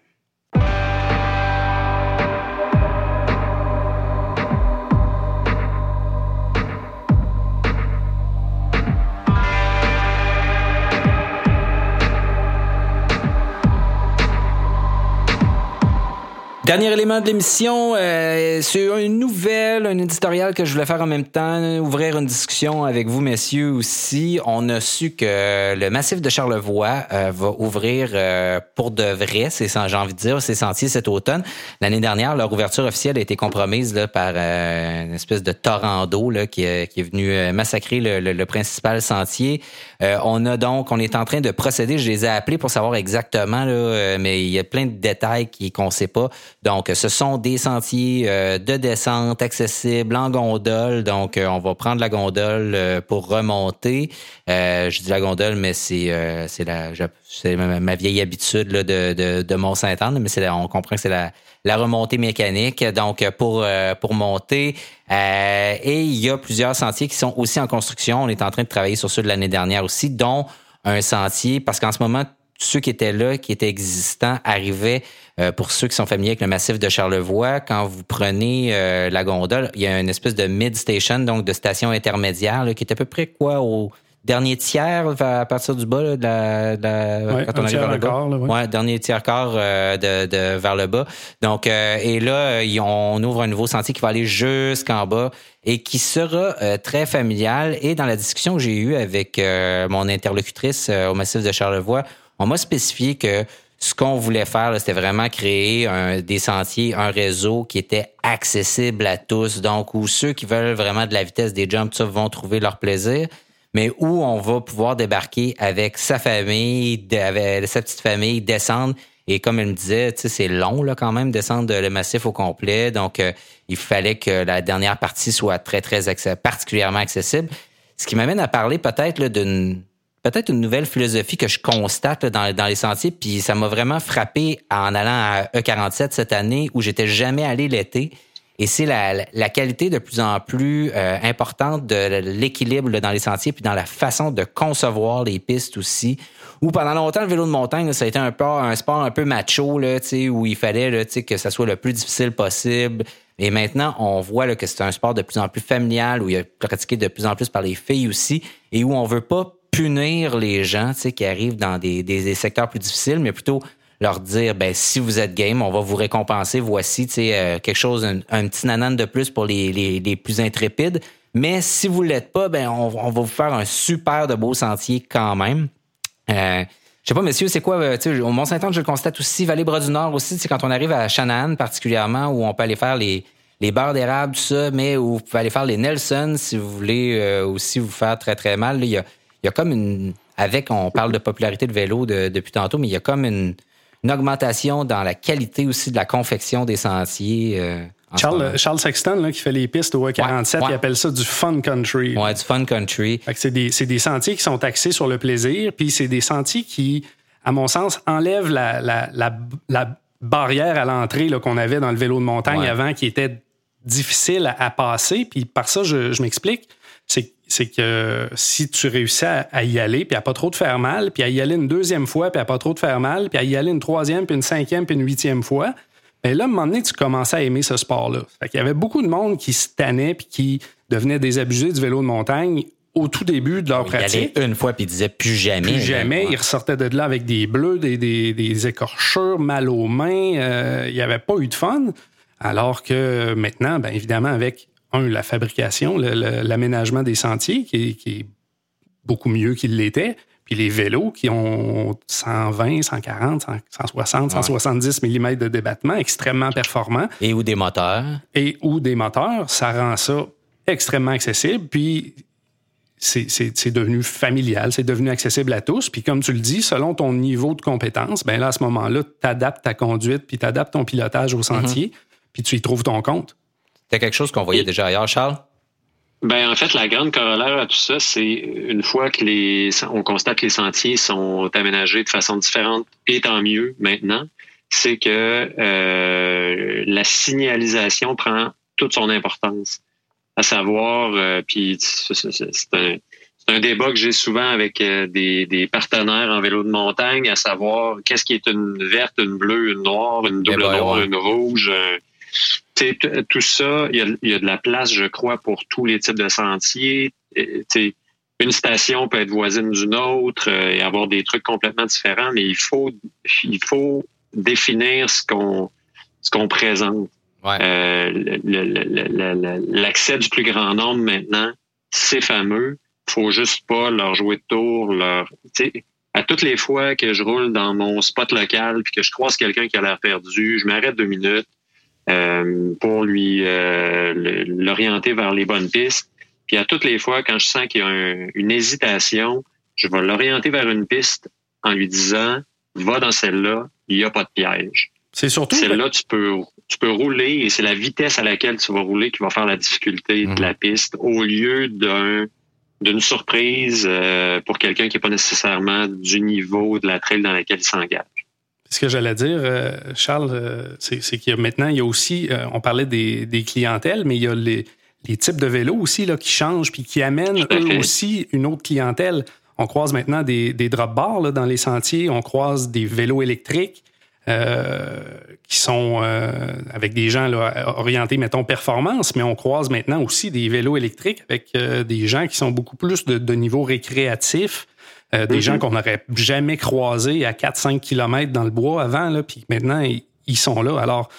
Speaker 2: Dernier élément de l'émission, euh, c'est une nouvelle, un éditorial que je voulais faire en même temps, ouvrir une discussion avec vous, messieurs, aussi. On a su que le massif de Charlevoix euh, va ouvrir euh, pour de vrai, c'est j'ai envie de dire, ses sentiers cet automne. L'année dernière, leur ouverture officielle a été compromise là, par une espèce de torrent d'eau qui, qui, est venu massacrer le, le, principal sentier. on a donc, on est en train de procéder, je les ai appelés pour savoir exactement, là, mais il y a plein de détails qu'on ne sait pas donc, ce sont des sentiers euh, de descente accessibles en gondole. Donc, euh, on va prendre la gondole euh, pour remonter. je dis la gondole, mais c'est c'est la c'est ma, vieille habitude là, de, de, de Mont-Saint-Anne, mais on comprend que c'est la, la remontée mécanique. Donc, pour pour monter. et il y a plusieurs sentiers qui sont aussi en construction. On est en train de travailler sur ceux de l'année dernière aussi, dont un sentier, parce qu'en ce moment, ceux qui étaient là, qui étaient existants, arrivaient, euh, pour ceux qui sont familiers avec le massif de Charlevoix, quand vous prenez euh, la gondole, il y a une espèce de mid-station, donc de station intermédiaire, qui est à peu près quoi au dernier tiers à partir du bas de la,
Speaker 3: quand on arrive vers le bas.
Speaker 2: ouais. dernier tiers quart euh, de, vers le bas. Donc et là on ouvre un nouveau sentier qui va aller jusqu'en bas et qui sera très familial et dans la discussion que j'ai eue avec mon interlocutrice au massif de Charlevoix, on m'a spécifié que ce qu'on voulait faire, c'était vraiment créer un, des sentiers, un réseau qui était accessible à tous, donc où ceux qui veulent vraiment de la vitesse des jumps ça, vont trouver leur plaisir, mais où on va pouvoir débarquer avec sa famille, avec sa petite famille, descendre. Et comme elle me disait, c'est long là quand même descendre le massif au complet, donc euh, il fallait que la dernière partie soit très très particulièrement accessible. Ce qui m'amène à parler peut-être d'une peut-être une nouvelle philosophie que je constate dans, dans les sentiers, puis ça m'a vraiment frappé en allant à E47 cette année où j'étais jamais allé l'été. Et c'est la, la, qualité de plus en plus euh, importante de l'équilibre dans les sentiers, puis dans la façon de concevoir les pistes aussi. Où pendant longtemps, le vélo de montagne, ça a été un, peu, un sport un peu macho, là, où il fallait là, que ça soit le plus difficile possible. Et maintenant, on voit là, que c'est un sport de plus en plus familial, où il est pratiqué de plus en plus par les filles aussi, et où on veut pas punir les gens qui arrivent dans des, des, secteurs plus difficiles, mais plutôt leur dire ben si vous êtes game, on va vous récompenser. Voici euh, quelque chose, un, petit nanane de plus pour les, les, les plus intrépides. Mais si vous l'êtes pas, ben on, on, va vous faire un super de beau sentier quand même. Euh, je sais pas, messieurs, c'est quoi, euh, au Mont-Saint-Anne, je le constate aussi, Vallée-Bras du Nord aussi, c'est quand on arrive à Shannon particulièrement, où on peut aller faire les, les d'érable, tout ça, mais où vous pouvez aller faire les Nelson si vous voulez euh, aussi vous faire très, très mal. il, y a, il y a comme une... Avec, on parle de popularité de vélo depuis tantôt, mais il y a comme une, une augmentation dans la qualité aussi de la confection des sentiers. Euh,
Speaker 3: Charles, Charles, Sexton, là, qui fait les pistes au 47, il appelle ça du fun country.
Speaker 2: Ouais, du fun country.
Speaker 3: C'est des, des, sentiers qui sont axés sur le plaisir, puis c'est des sentiers qui, à mon sens, enlèvent la, la, la, barrière à l'entrée qu'on avait dans le vélo de montagne avant, qui était difficile à, passer. Puis par ça, je, je m'explique. C'est c'est que si tu réussis à, y aller, puis à pas trop te faire mal, puis à y aller une deuxième fois, puis à pas trop te faire mal, puis à y aller une troisième, puis une cinquième, puis une huitième fois, bien là, à un moment donné, tu commençais à aimer ce sport-là. Qu'il y avait beaucoup de monde qui se tannait, puis qui devenait des abusés du vélo de montagne au tout début de leur pratique.
Speaker 2: Il allait une fois, puis ils disaient plus jamais.
Speaker 3: Plus jamais. Ils ressortaient de là avec des bleus, des, des, écorchures, mal aux mains. Euh, il n'y avait pas eu de fun. Alors que maintenant, bien évidemment, avec un, la fabrication, l'aménagement des sentiers qui est, beaucoup mieux qu'il l'était, puis les vélos qui ont 120, 140, 160, 170 mm de débattement, extrêmement performants.
Speaker 2: Et ou des moteurs.
Speaker 3: Et ou des moteurs, ça rend ça extrêmement accessible. Puis c'est devenu familial, c'est devenu accessible à tous. Puis comme tu le dis, selon ton niveau de compétence, ben là, à ce moment-là, tu adaptes ta conduite, puis tu adaptes ton pilotage au sentier, mm-hmm. puis tu y trouves ton compte.
Speaker 2: C'était quelque chose qu'on voyait déjà ailleurs, Charles?
Speaker 1: Ben en fait, la grande corollaire à tout ça, c'est une fois que les on constate que les sentiers sont aménagés de façon différente, et tant mieux maintenant, c'est que euh, la signalisation prend toute son importance. À savoir, euh, puis c'est un, un, débat que j'ai souvent avec euh, des, des, partenaires en vélo de montagne, à savoir qu'est-ce qui est une verte, une bleue, une noire, une double noire, une rouge tout ça, il y, a, de la place, je crois, pour tous les types de sentiers. une station peut être voisine d'une autre euh, et avoir des trucs complètement différents, mais il faut, il faut définir ce qu'on ce qu'on présente. Euh, l'accès du plus grand nombre maintenant, c'est fameux. Faut juste pas leur jouer de tour. Leur, à toutes les fois que je roule dans mon spot local puis que je croise quelqu'un qui a l'air perdu, je m'arrête deux minutes pour lui euh, l'orienter vers les bonnes pistes. Puis à toutes les fois, quand je sens qu'il y a une hésitation, je vais l'orienter vers une piste en lui disant va dans celle-là, il n'y a pas de piège.
Speaker 3: C'est surtout
Speaker 1: celle-là, tu peux tu peux rouler et c'est la vitesse à laquelle tu vas rouler qui va faire la difficulté de la mhm. piste au lieu d'un d'une surprise euh, pour quelqu'un qui n'est pas nécessairement du niveau de la trail dans laquelle il s'engage.
Speaker 3: Ce que j'allais dire, euh, Charles, euh, c'est qu'il y a maintenant, il y a aussi, euh, on parlait des, des, clientèles, mais il y a les, les types de vélos aussi là, qui changent puis qui amènent eux aussi une autre clientèle. On croise maintenant des, des drop bars là, dans les sentiers, on croise des vélos électriques euh, qui sont avec des gens là, orientés, mettons, performance, mais on croise maintenant aussi des vélos électriques avec des gens qui sont beaucoup plus de, de niveau récréatif. Euh, des gens mhm. qu'on n'aurait jamais croisés à 4-5 km dans le bois avant, là, puis maintenant, ils sont là. Alors,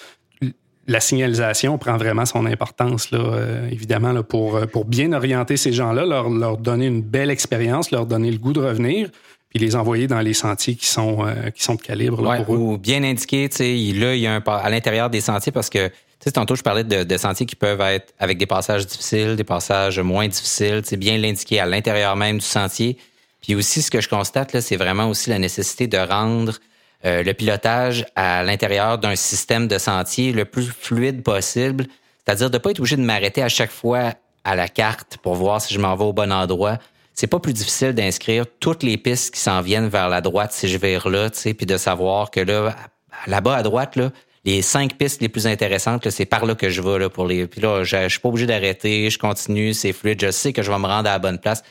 Speaker 3: la signalisation prend vraiment son importance, là, euh, évidemment, là, pour, euh, pour bien orienter ces gens-là, leur, leur donner une belle expérience, leur donner le goût de revenir puis les envoyer dans les sentiers qui sont qui sont de calibre là, pour eux.
Speaker 2: Ou bien indiqué, tu sais, là il y a un à l'intérieur des sentiers parce que tu sais tantôt je parlais de, de, sentiers qui peuvent être avec des passages difficiles, des passages moins difficiles, c'est bien l'indiquer à l'intérieur même du sentier. Puis aussi, ce que je constate, c'est vraiment aussi la nécessité de rendre euh, le pilotage à l'intérieur d'un système de sentier le plus fluide possible. C'est-à-dire de ne pas être obligé de m'arrêter à chaque fois à la carte pour voir si je m'en vais au bon endroit. c'est pas plus difficile d'inscrire toutes les pistes qui s'en viennent vers la droite si je vais là, puis de savoir que là, là-bas à droite, là, les cinq pistes les plus intéressantes, c'est par là que je vais là, pour les. Puis là, je, je suis pas obligé d'arrêter, je continue, c'est fluide, je sais que je vais me rendre à la bonne place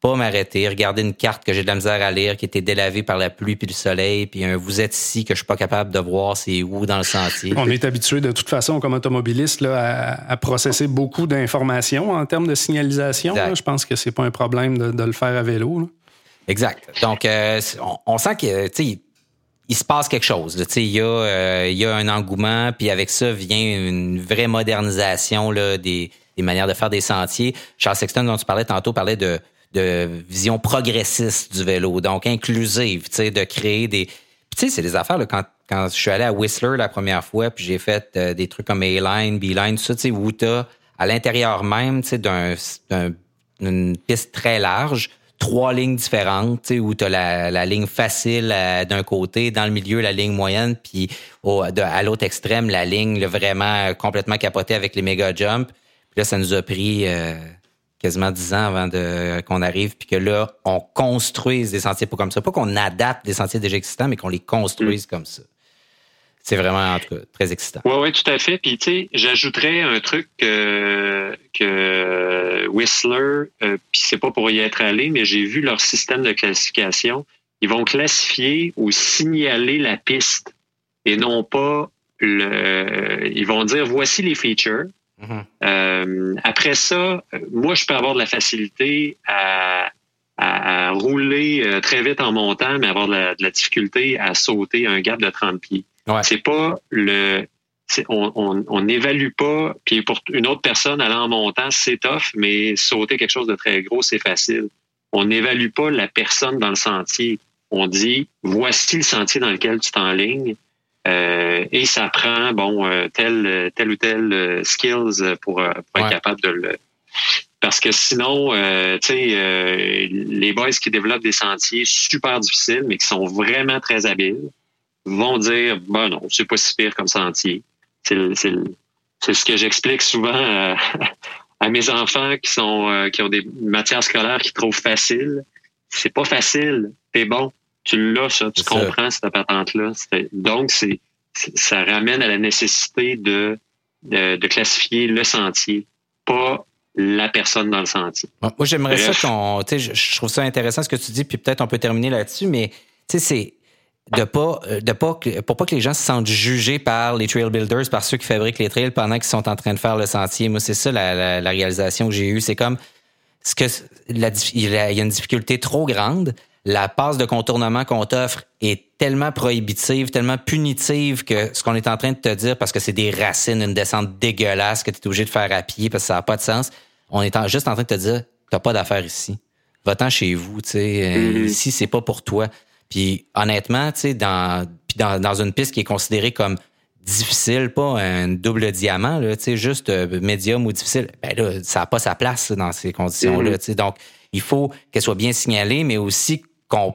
Speaker 2: pas m'arrêter, regarder une carte que j'ai de la misère à lire, qui était délavée par la pluie puis le soleil, puis un vous êtes ici que je suis pas capable de voir c'est où dans le sentier?
Speaker 3: On est habitué de toute façon comme automobiliste là, à, processer beaucoup d'informations en termes de signalisation. Je pense que c'est pas un problème de, le faire à vélo.
Speaker 2: Exact. Donc euh, on, sent que il se passe quelque chose. Il y, a, euh, il y a un engouement, puis avec ça vient une vraie modernisation là, des, des manières de faire des sentiers. Charles Sexton, dont tu parlais tantôt, parlait de de vision progressiste du vélo, donc inclusive, tu sais, de créer des... tu sais, c'est des affaires, là, quand, quand je suis allé à Whistler la première fois, puis j'ai fait euh, des trucs comme A-Line, B-Line, tout ça, tu sais, où t'as, à l'intérieur même, tu sais, d'un, d'une piste très large, trois lignes différentes, tu sais, où tu as la, la, ligne facile euh, d'un côté, dans le milieu, la ligne moyenne, puis au, à l'autre extrême, la ligne vraiment complètement capotée avec les méga jumps. Puis là, ça nous a pris... Euh, quasiment dix ans avant de qu'on arrive, puis que là, on construise des sentiers pas comme ça. Pas qu'on adapte des sentiers déjà existants, mais qu'on les construise mm. comme ça. C'est vraiment, en tout cas, très excitant.
Speaker 1: Oui, oui, tout à fait. Puis, tu sais, j'ajouterais un truc que, que Whistler, euh, puis c'est pas pour y être allé, mais j'ai vu leur système de classification. Ils vont classifier ou signaler la piste et non pas le. Ils vont dire voici les features Euh, après ça, moi, je peux avoir de la facilité à, rouler euh, très vite en montant, mais avoir de la, difficulté à sauter un gap de 30 pieds. C'est pas le. On n'évalue pas, puis pour une autre personne aller en montant, c'est tough, mais sauter quelque chose de très gros, c'est facile. On n'évalue pas la personne dans le sentier. On dit, voici le sentier dans lequel tu t'enlignes euh, et ça prend bon euh, tel tel ou tel euh, skills pour, être capable de le parce que sinon tu sais les boys qui développent des sentiers super difficiles mais qui sont vraiment très habiles vont dire bon non c'est pas si pire comme sentier. C'est c'est ce que j'explique souvent à, mes enfants qui sont qui ont des matières scolaires qu'ils trouvent faciles. C'est pas facile t'es bon tu l'as, ça, tu comprends cette patente-là. Donc, c'est, ça ramène à la nécessité de, de, classifier le sentier, pas la personne dans le sentier.
Speaker 2: Moi, j'aimerais ça qu'on. Je, je trouve ça intéressant ce que tu dis, puis peut-être on peut terminer là-dessus, mais c'est de pas de pas pour pas que les gens se sentent jugés par les trail builders par ceux qui fabriquent les trails pendant qu'ils sont en train de faire le sentier moi c'est ça la, la, réalisation que j'ai eue c'est comme ce que la, il y a une difficulté trop grande la passe de contournement qu'on t'offre est tellement prohibitive, tellement punitive que ce qu'on est en train de te dire, parce que c'est des racines, une descente dégueulasse que tu es obligé de faire à pied parce que ça n'a pas de sens, on est juste en train de te dire, t'as pas d'affaires ici. Va-t'en chez vous, tu sais. Euh, mm-hmm. Ici, c'est pas pour toi. Puis honnêtement, tu sais, dans, dans, une piste qui est considérée comme difficile, pas un double diamant, là, tu sais, juste euh, médium ou difficile, ben là, ça n'a pas sa place dans ces conditions-là. Mm-hmm. tu sais. Donc, il faut qu'elle soit bien signalée, mais aussi qu'on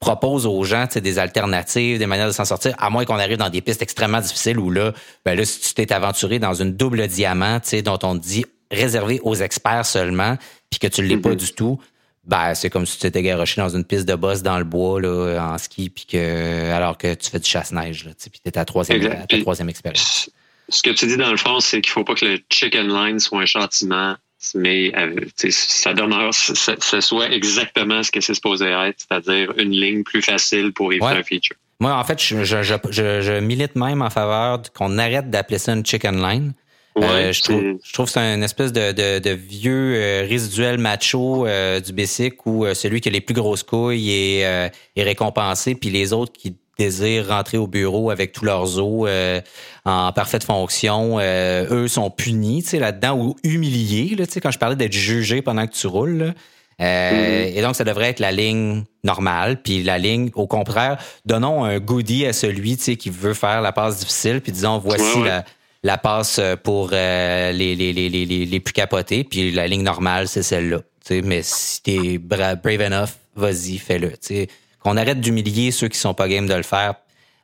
Speaker 2: propose aux gens des alternatives, des manières de s'en sortir, à moins qu'on arrive dans des pistes extrêmement difficiles où là, ben là, si tu t'es aventuré dans une double diamant, dont on dit réservé aux experts seulement, puis que tu ne l'es pas mm-hmm. du tout, ben, c'est comme si tu t'étais garoché dans une piste de boss dans le bois là, en ski, puis que alors que tu fais du chasse-neige, puis tu es ta troisième, ta troisième expérience.
Speaker 1: Ce que tu dis dans le fond, c'est qu'il faut pas que le chicken line soit un châtiment mais euh, ça que ce soit exactement ce que c'est supposé être, c'est-à-dire une ligne plus facile pour éviter un feature.
Speaker 2: Moi, en fait, je, je, je, milite même en faveur qu'on arrête d'appeler ça une chicken line. Euh, je, trouve, je trouve que c'est une espèce de, de, de vieux euh, résiduel macho du basic où celui qui a les plus grosses couilles est, est récompensé, puis les autres qui désirent rentrer au bureau avec tous leurs os euh, en parfaite fonction, euh, eux sont punis là-dedans ou humiliés. Là, quand je parlais d'être jugé pendant que tu roules. Euh, mm-hmm. Et donc, ça devrait être la ligne normale. Puis la ligne, au contraire, donnons un goodie à celui qui veut faire la passe difficile. Puis disons, voici La, la, passe pour les, les, les, les, les plus capotés. Puis la ligne normale, c'est celle-là. Mais si t'es brave enough, vas-y, fais-le qu'on arrête d'humilier ceux qui sont pas game de le faire.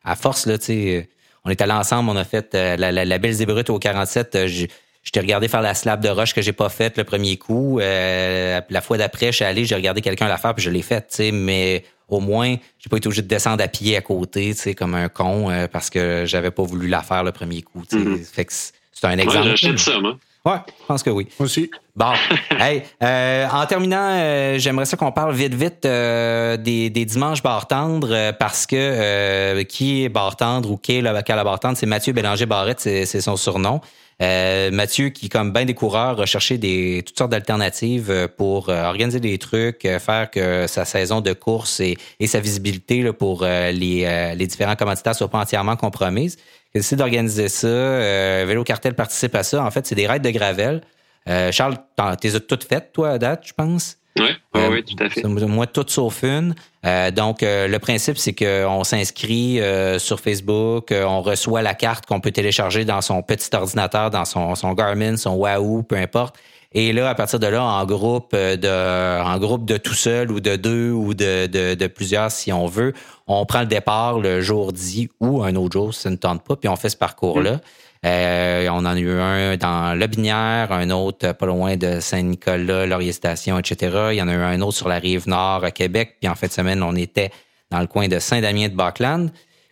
Speaker 2: À force, là, tu sais, on est allé ensemble, on a fait euh, la, la, belle zébrute au 47. Euh, je, je t'ai regardé faire la slab de roche que j'ai pas faite le premier coup. la fois d'après, je suis allé, j'ai regardé quelqu'un la faire puis je l'ai faite, tu sais, mais au moins, j'ai pas été obligé de descendre à pied à côté, tu sais, comme un con, parce que j'avais pas voulu la faire le premier coup. Tu sais. Mm-hmm. Fait que c'est un exemple.
Speaker 1: Ouais, ça, moi.
Speaker 2: Ouais, je pense que oui.
Speaker 3: Aussi.
Speaker 2: Bon, hey, euh, en terminant, euh, j'aimerais ça qu'on parle vite, vite euh, des, des dimanches bartendre parce que qui est bartendre ou qui est le local à bartendre, c'est Mathieu Bélanger Barrette, c'est son surnom. Mathieu qui, comme bien des coureurs, a cherché des toutes sortes d'alternatives pour organiser des trucs, faire que sa saison de course et, et sa visibilité là, pour les, les différents commanditaires soient pas entièrement compromises décidé d'organiser ça. Euh, Vélo Cartel participe à ça. En fait, c'est des raids de gravel. Euh, Charles, as toutes faites, toi, à date, je pense?
Speaker 1: Oui, oui, oui, tout à fait.
Speaker 2: Moi, toutes sauf une. Euh, donc, le principe, c'est qu'on s'inscrit sur Facebook, on reçoit la carte qu'on peut télécharger dans son petit ordinateur, dans son, son Garmin, son Wahoo, peu importe. Et là, à partir de là, en groupe euh, de, en groupe de tout seul ou de deux ou de, de, de, plusieurs, si on veut, on prend le départ le jour dit ou un autre jour si ça ne tente pas, puis on fait ce parcours-là. Euh, on en a eu un dans Lobinière, un autre pas loin de Saint-Nicolas, Laurier Station, etc. Il y en a eu un autre sur la rive nord à Québec. Puis en fin de semaine, on était dans le coin de Saint-Damien de Bachland.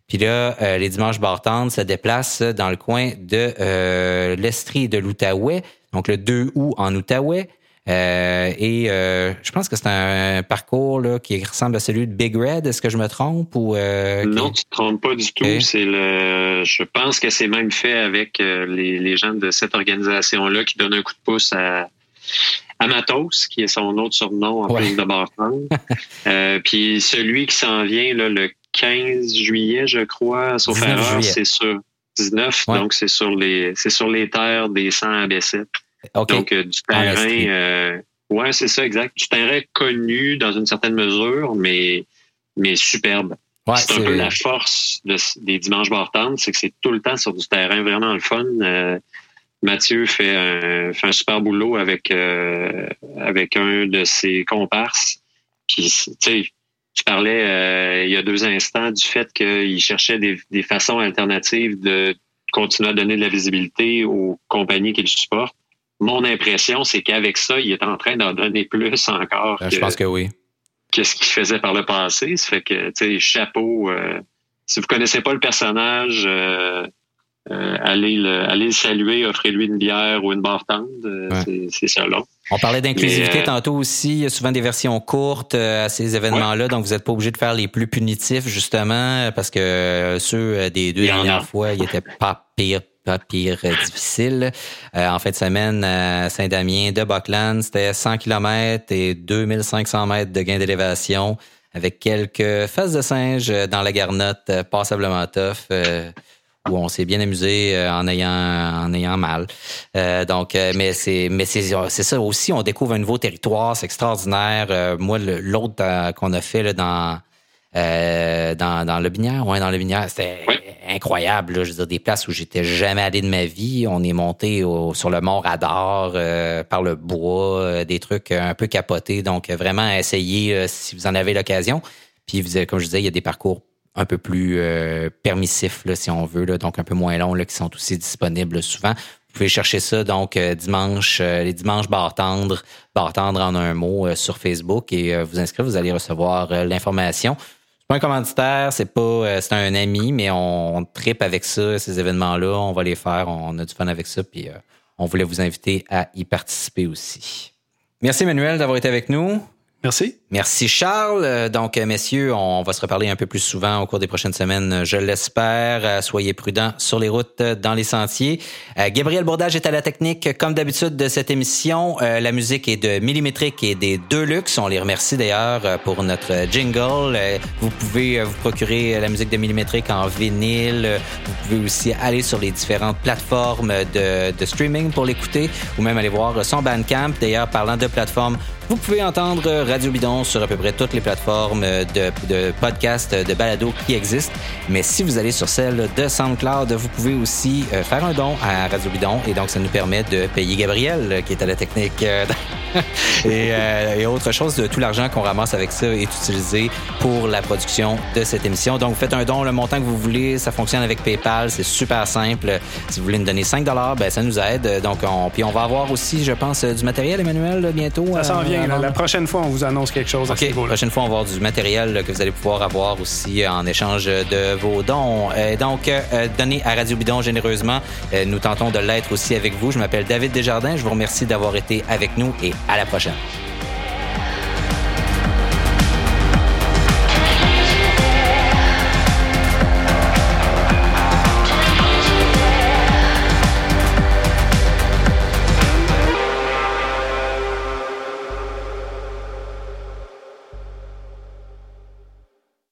Speaker 2: Puis là, euh, les dimanches bartantes se déplacent dans le coin de euh, l'Estrie de l'Outaouais donc le 2 août en Outaouais. Euh, et euh, je pense que c'est un parcours là, qui ressemble à celui de Big Red. Est-ce que je me trompe ou
Speaker 1: euh, Non, tu te trompes pas du tout. C'est le. Je pense que c'est même fait avec les, les, gens de cette organisation-là qui donnent un coup de pouce à, Matos, qui est son autre surnom en ouais. de Barton. puis celui qui s'en vient là, le 15 juillet, je crois, sauf erreur, c'est sûr. 19, donc c'est sur les c'est sur les terres des 100 à 7 Donc euh, du terrain euh, ouais, c'est ça exact, du terrain connu dans une certaine mesure mais mais superbe. c'est un peu la force des dimanches Bartan, c'est que c'est tout le temps sur du terrain vraiment le fun. Euh, Mathieu fait un, fait un super boulot avec avec un de ses comparses. Qui tu sais tu parlais euh, il y a deux instants du fait qu'il cherchait des, façons alternatives de continuer à donner de la visibilité aux compagnies qu'il supporte. Mon impression, c'est qu'avec ça, il est en train d'en donner plus encore.
Speaker 2: Euh, je pense que oui.
Speaker 1: Qu'est-ce qu'il faisait par le passé? Ça fait que, tu sais, chapeau. Euh, si vous connaissez pas le personnage, euh, allez, le, saluer, offrez-lui une bière ou une barre euh, c'est ça là.
Speaker 2: On parlait d'inclusivité euh, tantôt aussi. Il y a souvent des versions courtes à ces événements-là, donc vous n'êtes pas obligé de faire les plus punitifs, justement, parce que ceux des deux dernières fois, ils étaient pas pire pas pire difficile. en fin de semaine, à Saint-Damien de Buckland, c'était 100 km et 2500 mètres de gain d'élévation avec quelques faces de singe dans la garnotte, passablement tough où on s'est bien amusé euh, en ayant en ayant mal. Euh, donc, euh, mais c'est mais c'est c'est ça aussi. On découvre un nouveau territoire, c'est extraordinaire. moi, l'autre qu'on a fait là, dans dans, dans le Binière, ouais, dans le Binière, c'était incroyable. Là, je veux dire, des places où j'étais jamais allé de ma vie. On est monté sur le mont Radar par le bois, des trucs un peu capotés. Donc, vraiment, essayez si vous en avez l'occasion. Puis, comme je disais, il y a des parcours un peu plus euh, permissif, là, si on veut, donc un peu moins long, là, qui sont aussi disponibles souvent. Vous pouvez chercher ça donc euh, dimanche, euh, les dimanches bartendre, bartendre en un mot sur Facebook et vous inscrire, vous allez recevoir l'information. C'est pas un commanditaire, c'est pas, c'est un ami, mais on, on tripe avec ça, ces événements-là, on va les faire, on a du fun avec ça, puis on voulait vous inviter à y participer aussi. Merci Emmanuel d'avoir été avec nous.
Speaker 3: Merci.
Speaker 2: Merci Charles. Euh, donc, euh, messieurs, on va se reparler un peu plus souvent au cours des prochaines semaines, je l'espère. Euh, soyez prudents sur les routes, dans les sentiers. Gabriel Bourdage est à la technique, comme d'habitude, de cette émission. La musique est de Millimétrique et des Deluxe. On les remercie d'ailleurs pour notre jingle. Vous pouvez vous procurer la musique de Millimétrique en vinyle. Vous pouvez aussi aller sur les différentes plateformes de, de streaming pour l'écouter ou même aller voir son Bandcamp. D'ailleurs, parlant de plateformes, vous pouvez entendre Radio Bidon sur à peu près toutes les plateformes de, de podcasts, de balado qui existent. Mais si vous allez sur celle de SoundCloud, vous pouvez aussi euh, faire un don à Radio Bidon et donc ça nous permet de payer Gabriel qui est à la technique. et, euh, et, autre chose, tout l'argent qu'on ramasse avec ça est utilisé pour la production de cette émission. Donc, faites un don, le montant que vous voulez. Ça fonctionne avec PayPal. C'est super simple. Si vous voulez nous donner 5 ben, ça nous aide. Donc, on, puis on va avoir aussi, je pense, du matériel, Emmanuel, bientôt.
Speaker 3: Ça s'en vient. La prochaine fois, on vous annonce quelque chose
Speaker 2: OK. La prochaine fois, on va avoir du matériel que vous allez pouvoir avoir aussi en échange de vos dons. donc, donnez à Radio Bidon généreusement. nous tentons de l'être aussi avec vous. Je m'appelle David Desjardins. Je vous remercie d'avoir été avec nous et à la prochaine.